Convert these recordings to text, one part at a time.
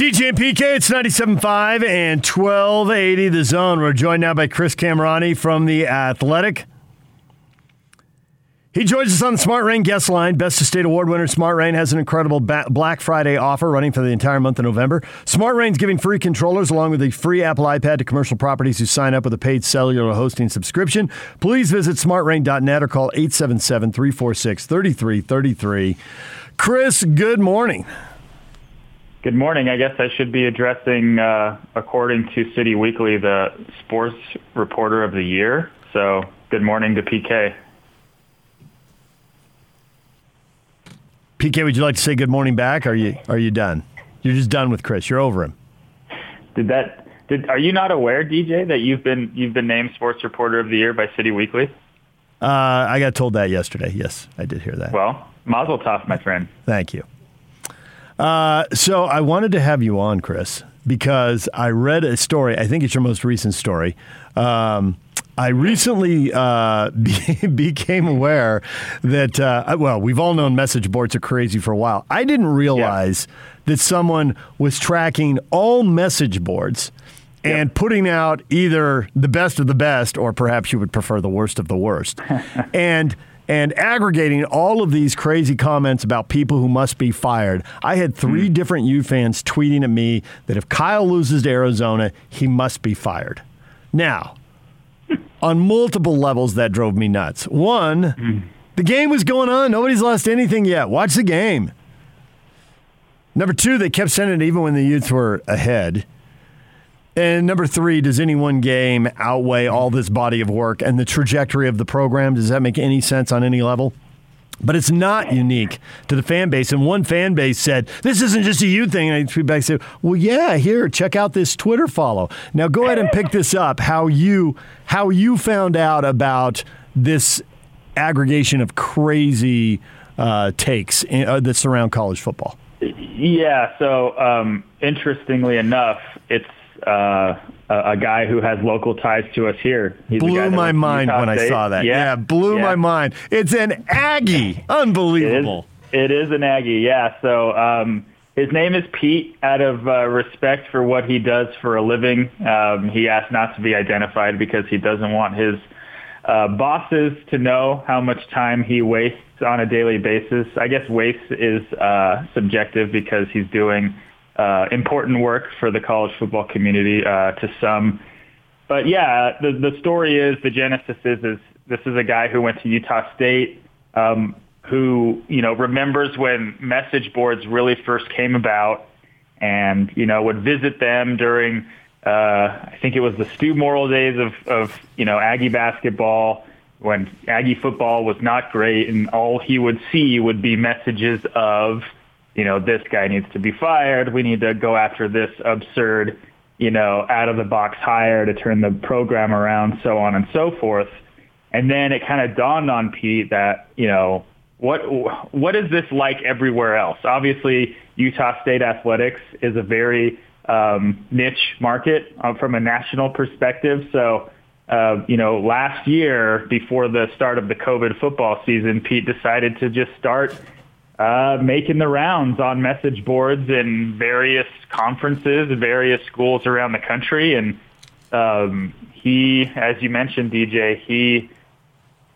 DJ and PK, it's 97.5 and 1280 The Zone. We're joined now by Chris Kamrani from The Athletic. He joins us on the Smart Rain guest line. Best of State Award winner Smart Rain has an incredible Black Friday offer running for the entire month of November. Smart Rain's giving free controllers along with a free Apple iPad to commercial properties who sign up with a paid cellular hosting subscription. Please visit smartrain.net or call 877 346 3333. Chris, good morning. Good morning. I guess I should be addressing, uh, according to City Weekly, the sports reporter of the year. So, good morning to PK. PK, would you like to say good morning back? Are you are you done? You're just done with Chris. You're over him. Did that? Did are you not aware, DJ, that you've been you've been named sports reporter of the year by City Weekly? Uh, I got told that yesterday. Yes, I did hear that. Well, Mazel Tov, my friend. Thank you. Uh, so I wanted to have you on, Chris, because I read a story. I think it's your most recent story. Um, I recently uh, became aware that, uh, well, we've all known message boards are crazy for a while. I didn't realize yeah. that someone was tracking all message boards and yep. putting out either the best of the best or perhaps you would prefer the worst of the worst. and and aggregating all of these crazy comments about people who must be fired. I had three mm. different U fans tweeting at me that if Kyle loses to Arizona, he must be fired. Now, on multiple levels, that drove me nuts. One, mm. the game was going on. Nobody's lost anything yet. Watch the game. Number two, they kept sending it even when the Utes were ahead. And number three, does any one game outweigh all this body of work and the trajectory of the program? Does that make any sense on any level? But it's not unique to the fan base. And one fan base said, This isn't just a you thing. And I tweet back said, Well, yeah, here, check out this Twitter follow. Now go ahead and pick this up, how you how you found out about this aggregation of crazy uh, takes in, uh, that surround college football. Yeah, so um, interestingly enough, it's uh, a, a, guy who has local ties to us here. He's blew my mind when State. I saw that. Yeah, yeah blew yeah. my mind. It's an Aggie. Unbelievable. It is, it is an Aggie, yeah. So um, his name is Pete. Out of uh, respect for what he does for a living, um, he asked not to be identified because he doesn't want his uh, bosses to know how much time he wastes on a daily basis. I guess waste is uh, subjective because he's doing – uh, important work for the college football community uh, to some. But yeah, the the story is the genesis is is this is a guy who went to Utah State, um, who you know remembers when message boards really first came about, and you know would visit them during uh, I think it was the Stu Morrill days of of you know Aggie basketball when Aggie football was not great, and all he would see would be messages of you know, this guy needs to be fired. We need to go after this absurd, you know, out of the box hire to turn the program around, so on and so forth. And then it kind of dawned on Pete that, you know, what what is this like everywhere else? Obviously, Utah State athletics is a very um, niche market uh, from a national perspective. So, uh, you know, last year before the start of the COVID football season, Pete decided to just start uh, making the rounds on message boards in various conferences, various schools around the country, and um, he, as you mentioned, DJ, he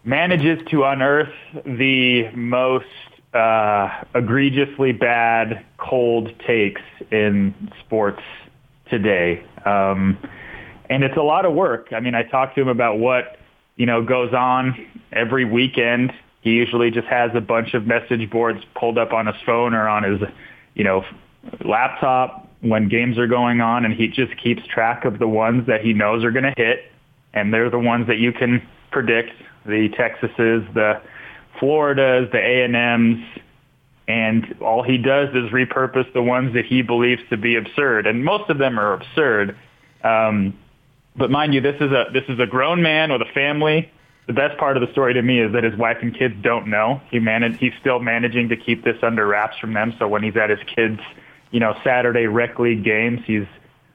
manages to unearth the most uh, egregiously bad cold takes in sports today. Um, and it's a lot of work. I mean, I talked to him about what, you know, goes on every weekend he usually just has a bunch of message boards pulled up on his phone or on his, you know, laptop when games are going on, and he just keeps track of the ones that he knows are going to hit, and they're the ones that you can predict: the Texases, the Floridas, the A and M's, and all he does is repurpose the ones that he believes to be absurd, and most of them are absurd. Um, but mind you, this is a this is a grown man with a family the best part of the story to me is that his wife and kids don't know. He managed, he's still managing to keep this under wraps from them. So when he's at his kids, you know, Saturday rec league games, he's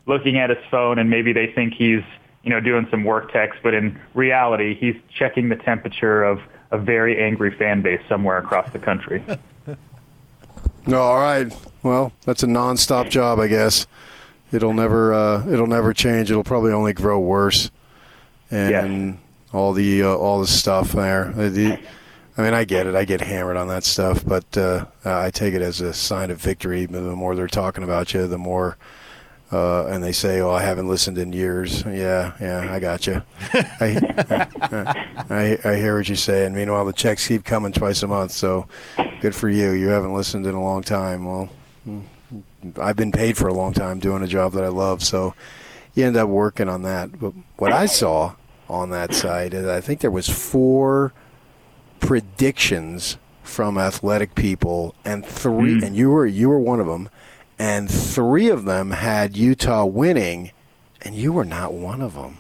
looking at his phone and maybe they think he's, you know, doing some work text, but in reality, he's checking the temperature of a very angry fan base somewhere across the country. No, all right. Well, that's a nonstop job, I guess. It'll never uh, it'll never change. It'll probably only grow worse. And all the uh, all the stuff there. Uh, the, I mean, I get it. I get hammered on that stuff, but uh, I take it as a sign of victory. The more they're talking about you, the more uh, and they say, "Oh, I haven't listened in years." Yeah, yeah, I got you. I, I, I, hear what you're saying. Meanwhile, the checks keep coming twice a month, so good for you. You haven't listened in a long time. Well, I've been paid for a long time doing a job that I love, so you end up working on that. But what I saw on that side is I think there was four predictions from athletic people, and three, mm. and you were you were one of them and three of them had Utah winning, and you were not one of them.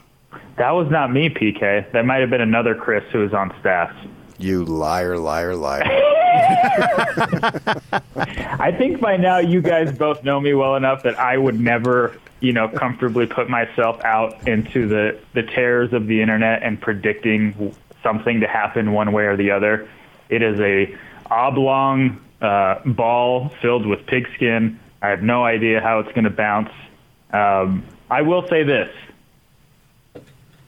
That was not me, PK. That might have been another Chris who was on staff. You liar, liar, liar. I think by now you guys both know me well enough that I would never, you know, comfortably put myself out into the, the terrors of the internet and predicting something to happen one way or the other. It is a oblong uh, ball filled with pigskin I have no idea how it's going to bounce. Um, I will say this.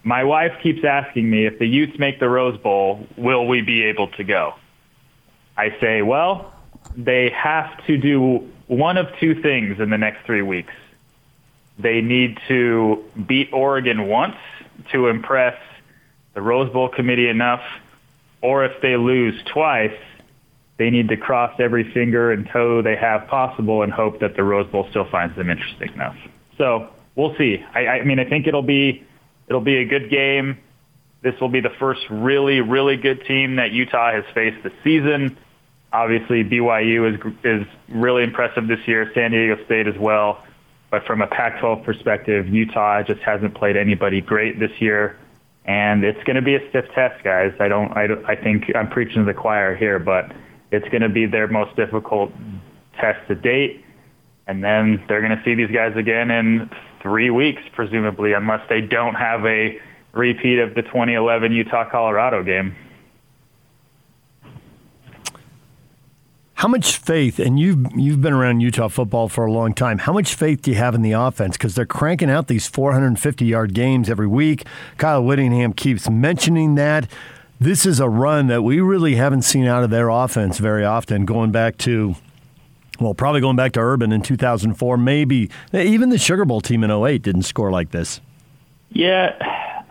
My wife keeps asking me if the Utes make the Rose Bowl, will we be able to go? I say, well, they have to do one of two things in the next three weeks. They need to beat Oregon once to impress the Rose Bowl committee enough, or if they lose twice, they need to cross every finger and toe they have possible and hope that the Rose Bowl still finds them interesting enough. So we'll see. I, I mean, I think it'll be it'll be a good game. This will be the first really, really good team that Utah has faced this season. Obviously, BYU is is really impressive this year. San Diego State as well. But from a Pac-12 perspective, Utah just hasn't played anybody great this year, and it's going to be a stiff test, guys. I don't, I, I think I'm preaching to the choir here, but it's going to be their most difficult test to date. And then they're going to see these guys again in three weeks, presumably, unless they don't have a repeat of the 2011 Utah Colorado game. How much faith, and you've you've been around Utah football for a long time. How much faith do you have in the offense? Because they're cranking out these 450 yard games every week. Kyle Whittingham keeps mentioning that this is a run that we really haven't seen out of their offense very often, going back to, well, probably going back to Urban in 2004. Maybe even the Sugar Bowl team in 08 didn't score like this. Yeah,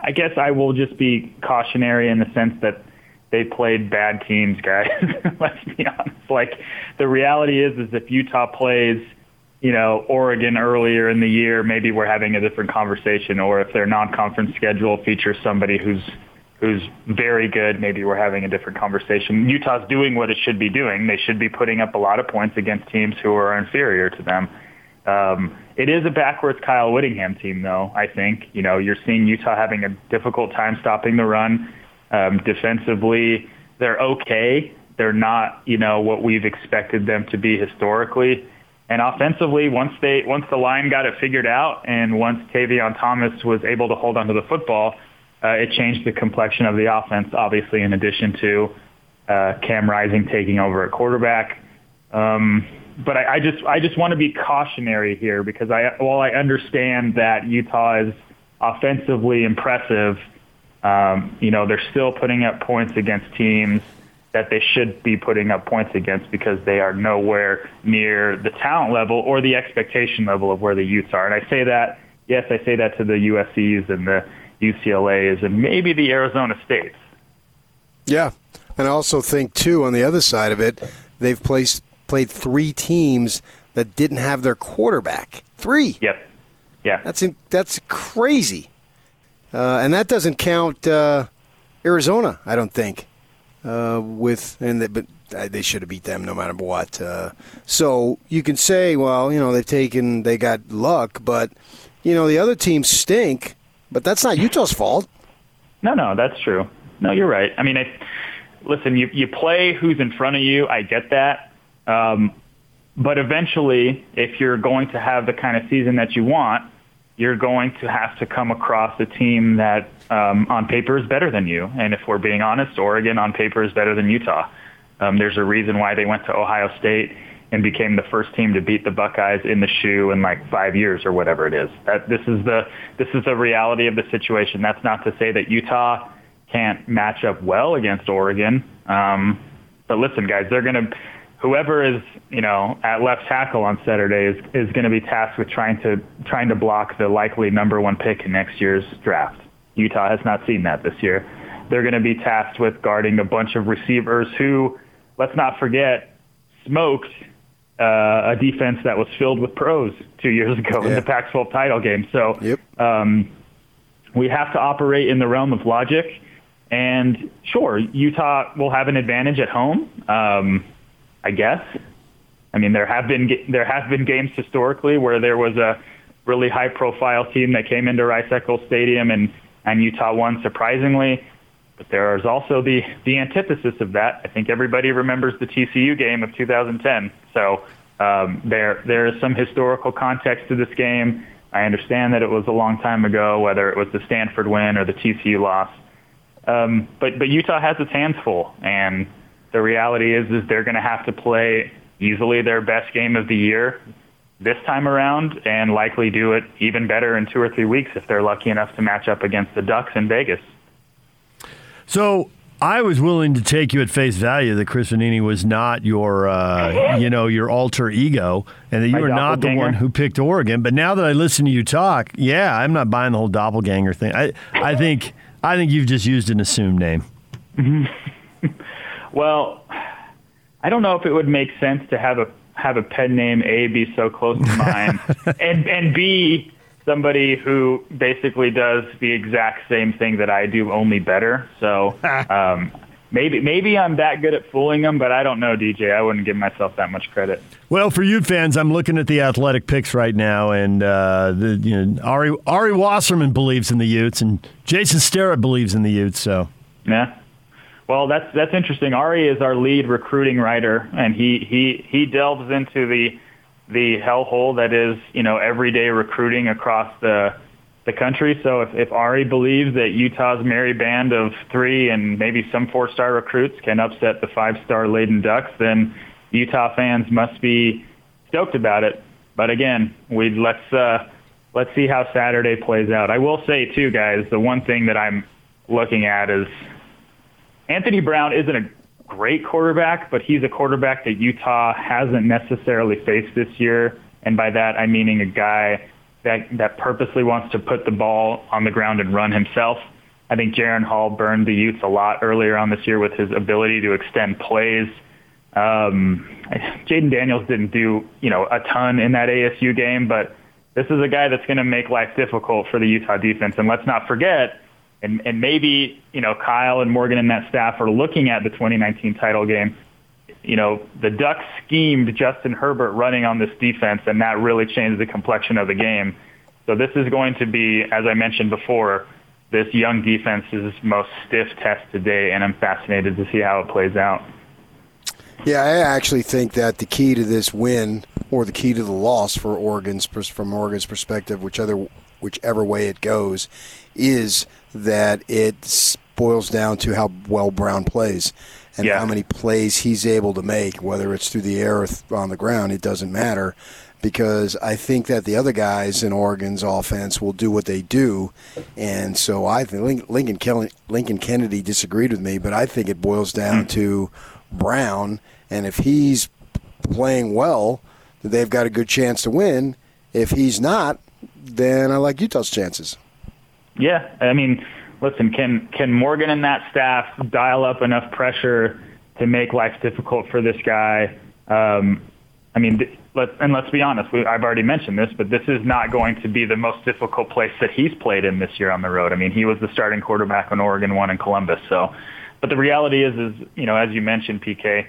I guess I will just be cautionary in the sense that they played bad teams, guys. Let's be honest. Like the reality is, is if Utah plays, you know, Oregon earlier in the year, maybe we're having a different conversation. Or if their non-conference schedule features somebody who's who's very good, maybe we're having a different conversation. Utah's doing what it should be doing. They should be putting up a lot of points against teams who are inferior to them. Um, it is a backwards Kyle Whittingham team, though. I think you know you're seeing Utah having a difficult time stopping the run. Um, defensively, they're okay. They're not, you know, what we've expected them to be historically. And offensively, once they once the line got it figured out, and once Tavion Thomas was able to hold onto the football, uh, it changed the complexion of the offense, obviously, in addition to uh, Cam Rising taking over at quarterback. Um, but I, I just I just want to be cautionary here because I while I understand that Utah is offensively impressive, um, you know they're still putting up points against teams that they should be putting up points against because they are nowhere near the talent level or the expectation level of where the Utes are. And I say that yes, I say that to the USC's and the UCLA's, and maybe the Arizona States. Yeah, and I also think too on the other side of it, they've placed played three teams that didn't have their quarterback. Three. Yep. Yeah. That's in, that's crazy, uh, and that doesn't count uh, Arizona. I don't think. Uh, with and they, but uh, they should have beat them no matter what. Uh, so you can say, well, you know, they've taken they got luck, but you know the other teams stink but that's not Utah's fault. No, no, that's true. No, you're right. I mean, I, listen, you you play who's in front of you. I get that. Um, but eventually, if you're going to have the kind of season that you want, you're going to have to come across a team that um, on paper is better than you. And if we're being honest, Oregon on paper is better than Utah. Um, there's a reason why they went to Ohio State and became the first team to beat the Buckeyes in the shoe in like five years or whatever it is. That this is the this is the reality of the situation. That's not to say that Utah can't match up well against Oregon. Um, but listen, guys, they're going to whoever is you know at left tackle on Saturday is is going to be tasked with trying to trying to block the likely number one pick in next year's draft. Utah has not seen that this year. They're going to be tasked with guarding a bunch of receivers who, let's not forget, smoked uh, a defense that was filled with pros two years ago yeah. in the Pac-12 title game. So yep. um, we have to operate in the realm of logic. And sure, Utah will have an advantage at home, um, I guess. I mean, there have been there have been games historically where there was a really high-profile team that came into Rice-Eccles Stadium and and Utah won surprisingly. But there is also the, the antithesis of that. I think everybody remembers the TCU game of 2010. So um, there there is some historical context to this game. I understand that it was a long time ago, whether it was the Stanford win or the TCU loss. Um, but but Utah has its hands full, and the reality is is they're going to have to play easily their best game of the year this time around and likely do it even better in two or three weeks if they're lucky enough to match up against the Ducks in Vegas. So I was willing to take you at face value that Chris Vannini was not your, uh, you know, your alter ego, and that you My were not the one who picked Oregon. But now that I listen to you talk, yeah, I'm not buying the whole doppelganger thing. I, I think, I think you've just used an assumed name. well, I don't know if it would make sense to have a have a pen name A be so close to mine, and and B somebody who basically does the exact same thing that I do, only better. So um, maybe maybe I'm that good at fooling them, but I don't know, DJ. I wouldn't give myself that much credit. Well, for Ute fans, I'm looking at the athletic picks right now, and uh, the you know Ari Ari Wasserman believes in the Utes, and Jason Starrett believes in the Utes. So yeah. Well, that's that's interesting. Ari is our lead recruiting writer, and he he he delves into the the hellhole that is you know everyday recruiting across the the country. So if, if Ari believes that Utah's merry band of three and maybe some four-star recruits can upset the five-star laden Ducks, then Utah fans must be stoked about it. But again, we let's uh, let's see how Saturday plays out. I will say too, guys, the one thing that I'm looking at is Anthony Brown isn't a great quarterback, but he's a quarterback that Utah hasn't necessarily faced this year. And by that, I'm meaning a guy that, that purposely wants to put the ball on the ground and run himself. I think Jaren Hall burned the Utes a lot earlier on this year with his ability to extend plays. Um, Jayden Daniels didn't do, you know, a ton in that ASU game, but this is a guy that's going to make life difficult for the Utah defense. And let's not forget, and, and maybe, you know, Kyle and Morgan and that staff are looking at the 2019 title game. You know, the Ducks schemed Justin Herbert running on this defense, and that really changed the complexion of the game. So this is going to be, as I mentioned before, this young defense's most stiff test today, and I'm fascinated to see how it plays out. Yeah, I actually think that the key to this win, or the key to the loss for Oregon's from Oregon's perspective, whichever whichever way it goes, is that it boils down to how well Brown plays and yeah. how many plays he's able to make, whether it's through the air or on the ground. It doesn't matter because I think that the other guys in Oregon's offense will do what they do, and so I think Lincoln Lincoln Kennedy disagreed with me, but I think it boils down mm. to Brown, and if he's playing well, they've got a good chance to win. If he's not, then I like Utah's chances. Yeah, I mean, listen, can can Morgan and that staff dial up enough pressure to make life difficult for this guy? Um, I mean, let, and let's be honest, we, I've already mentioned this, but this is not going to be the most difficult place that he's played in this year on the road. I mean, he was the starting quarterback when Oregon won in Columbus. So, but the reality is, is you know, as you mentioned, PK,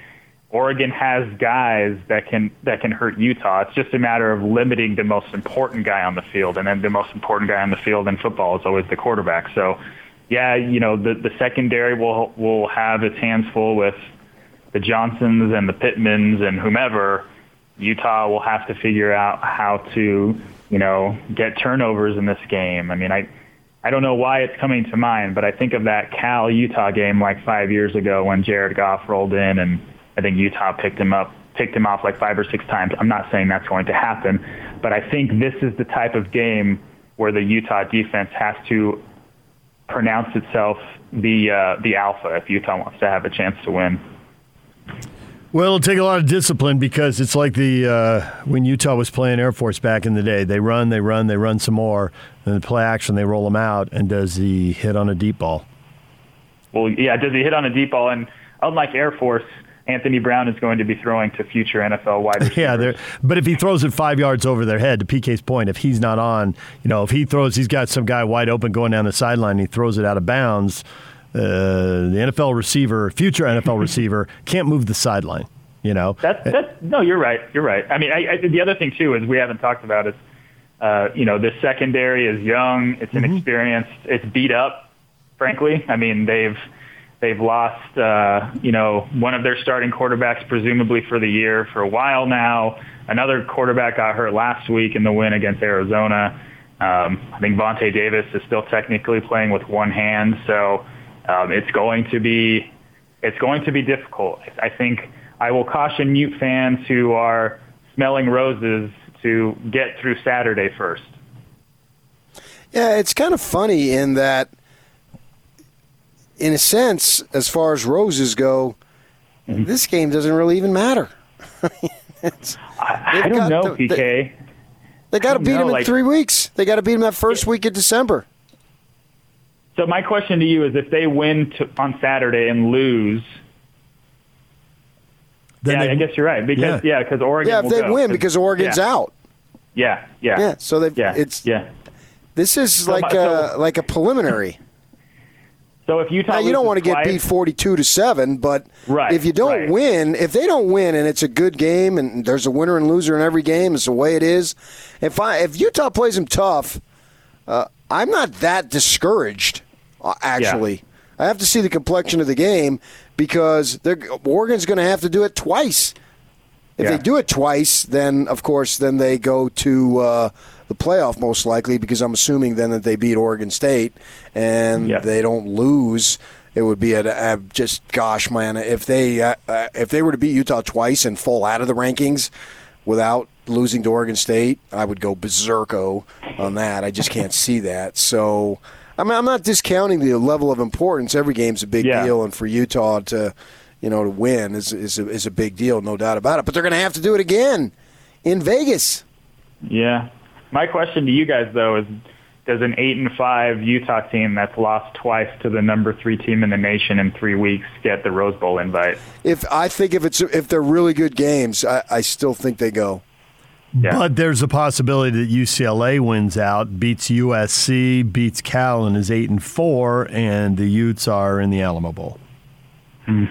Oregon has guys that can that can hurt Utah. It's just a matter of limiting the most important guy on the field, and then the most important guy on the field in football is always the quarterback. So, yeah, you know the the secondary will will have its hands full with the Johnsons and the Pittmans and whomever. Utah will have to figure out how to you know get turnovers in this game. I mean, I. I don't know why it's coming to mind, but I think of that Cal Utah game like five years ago when Jared Goff rolled in and I think Utah picked him up picked him off like five or six times. I'm not saying that's going to happen, but I think this is the type of game where the Utah defense has to pronounce itself the uh, the alpha if Utah wants to have a chance to win. Well, it'll take a lot of discipline because it's like the uh, when Utah was playing Air Force back in the day. They run, they run, they run some more, and then play action, they roll them out. And does he hit on a deep ball? Well, yeah, does he hit on a deep ball? And unlike Air Force, Anthony Brown is going to be throwing to future NFL wide receivers. yeah, but if he throws it five yards over their head, to PK's point, if he's not on, you know, if he throws, he's got some guy wide open going down the sideline, he throws it out of bounds uh, the NFL receiver, future NFL receiver, can't move the sideline. You know, that's that's no, you're right. You're right. I mean, I, I, the other thing too is we haven't talked about is, uh, you know, the secondary is young, it's mm-hmm. inexperienced, it's beat up. Frankly, I mean, they've they've lost, uh, you know, one of their starting quarterbacks presumably for the year for a while now. Another quarterback got hurt last week in the win against Arizona. Um, I think Vontae Davis is still technically playing with one hand, so um, it's going to be it's going to be difficult. I think I will caution Mute fans who are smelling roses to get through Saturday first. Yeah, it's kind of funny in that, in a sense, as far as roses go, mm-hmm. this game doesn't really even matter. I, I don't know, the, PK. They, they got to beat know, him in like, three weeks. They got to beat him that first week of December. So my question to you is, if they win to, on Saturday and lose, then yeah, they, I guess you're right because yeah, because yeah, Oregon. Yeah, if they go, win because Oregon's yeah. out. Yeah, yeah, yeah. So they yeah, it's yeah. This is so like my, so, a like a preliminary. So if Utah, now, you don't want to get beat forty-two to seven, but right, if you don't right. win, if they don't win, and it's a good game, and there's a winner and loser in every game, it's the way it is. If I if Utah plays them tough, uh, I'm not that discouraged. Uh, actually, yeah. I have to see the complexion of the game because Oregon's going to have to do it twice. If yeah. they do it twice, then of course, then they go to uh, the playoff most likely because I'm assuming then that they beat Oregon State and yeah. they don't lose. It would be a, a just gosh, man, if they uh, uh, if they were to beat Utah twice and fall out of the rankings without losing to Oregon State, I would go berserko on that. I just can't see that. So I mean, I'm not discounting the level of importance. Every game's a big yeah. deal, and for Utah to, you know, to win is is a, is a big deal, no doubt about it. But they're going to have to do it again in Vegas. Yeah. My question to you guys though is: Does an eight and five Utah team that's lost twice to the number three team in the nation in three weeks get the Rose Bowl invite? If I think if it's if they're really good games, I, I still think they go. Yeah. But there's a possibility that UCLA wins out, beats USC, beats Cal, and is eight and four, and the Utes are in the Alamo Bowl. Hmm.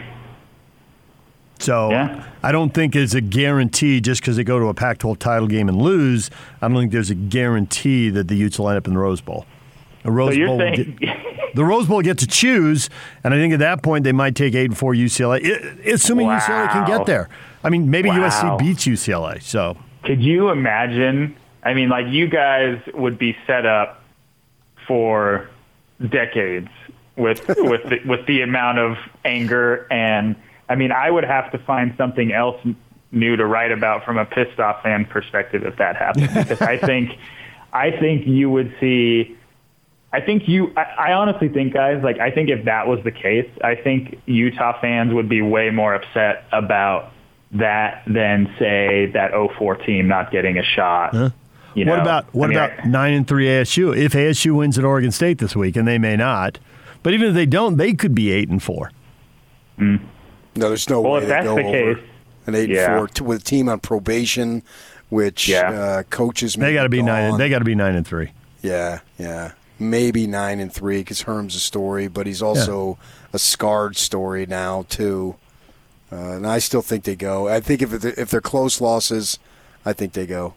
So yeah. I don't think it's a guarantee just because they go to a Pac-12 title game and lose. I don't think there's a guarantee that the Utes will end up in the Rose Bowl. The Rose so Bowl, saying- get, the Rose Bowl get to choose, and I think at that point they might take eight and four UCLA, assuming wow. UCLA can get there. I mean, maybe wow. USC beats UCLA. So could you imagine? I mean, like you guys would be set up for decades with with the, with the amount of anger and I mean, I would have to find something else new to write about from a pissed off fan perspective if that happened. because I think I think you would see. I think you. I, I honestly think, guys, like I think if that was the case, I think Utah fans would be way more upset about that than say that 04 team not getting a shot. Huh? You know? What about what I mean, about I, nine and three ASU? If ASU wins at Oregon State this week, and they may not, but even if they don't, they could be eight and four. Mm. No, there's no well, way if that's go the case, an eight yeah. and four with a team on probation, which yeah. uh, coaches they got to be nine. They got to be nine and three. Yeah, yeah, maybe nine and three because Herm's a story, but he's also yeah. a scarred story now too. Uh, and I still think they go. I think if if they're close losses, I think they go.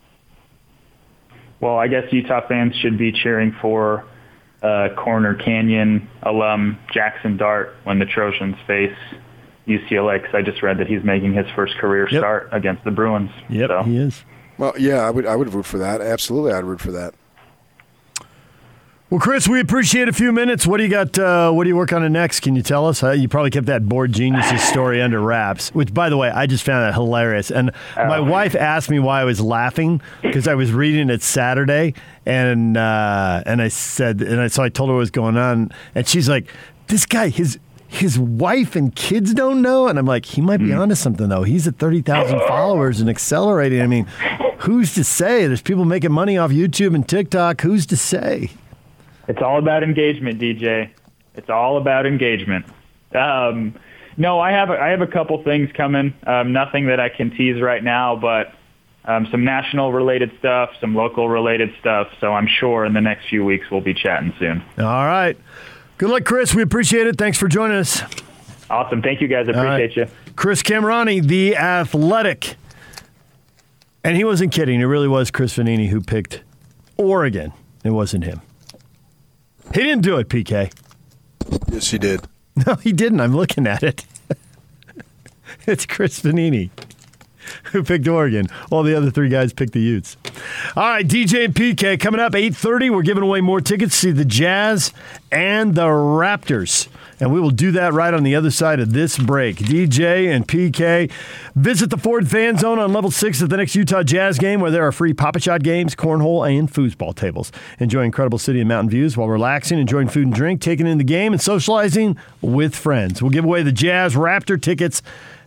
Well, I guess Utah fans should be cheering for uh, Corner Canyon alum Jackson Dart when the Trojans face UCLA because I just read that he's making his first career yep. start against the Bruins. Yep, so. he is. Well, yeah, I would I would root for that. Absolutely, I'd root for that. Well, Chris, we appreciate a few minutes. What do you got? Uh, what do you work on next? Can you tell us? Uh, you probably kept that board geniuses story under wraps. Which, by the way, I just found that hilarious. And oh. my wife asked me why I was laughing because I was reading it Saturday, and uh, and I said, and I, so I told her what was going on, and she's like, "This guy, his his wife and kids don't know. And I'm like, he might be mm. onto something though. He's at 30,000 followers and accelerating. I mean, who's to say? There's people making money off YouTube and TikTok. Who's to say? It's all about engagement, DJ. It's all about engagement. Um, no, I have I have a couple things coming. Um, nothing that I can tease right now, but um, some national related stuff, some local related stuff. So I'm sure in the next few weeks we'll be chatting soon. All right. Good luck, Chris. We appreciate it. Thanks for joining us. Awesome. Thank you, guys. I appreciate right. you. Chris Kamrani, the athletic. And he wasn't kidding. It really was Chris Vannini who picked Oregon. It wasn't him. He didn't do it, PK. Yes, he did. No, he didn't. I'm looking at it. it's Chris Vannini who picked Oregon. All the other three guys picked the Utes. All right, DJ and PK coming up 8:30. We're giving away more tickets to see the Jazz and the Raptors. And we will do that right on the other side of this break. DJ and PK visit the Ford Fan Zone on level six at the next Utah Jazz game, where there are free Pop-A-Shot games, cornhole, and foosball tables. Enjoy incredible city and mountain views while relaxing, enjoying food and drink, taking in the game, and socializing with friends. We'll give away the Jazz Raptor tickets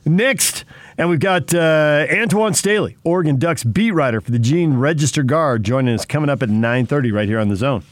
next. And we've got uh, Antoine Staley, Oregon Ducks beat writer for the Eugene Register Guard, joining us coming up at 9.30 right here on The Zone.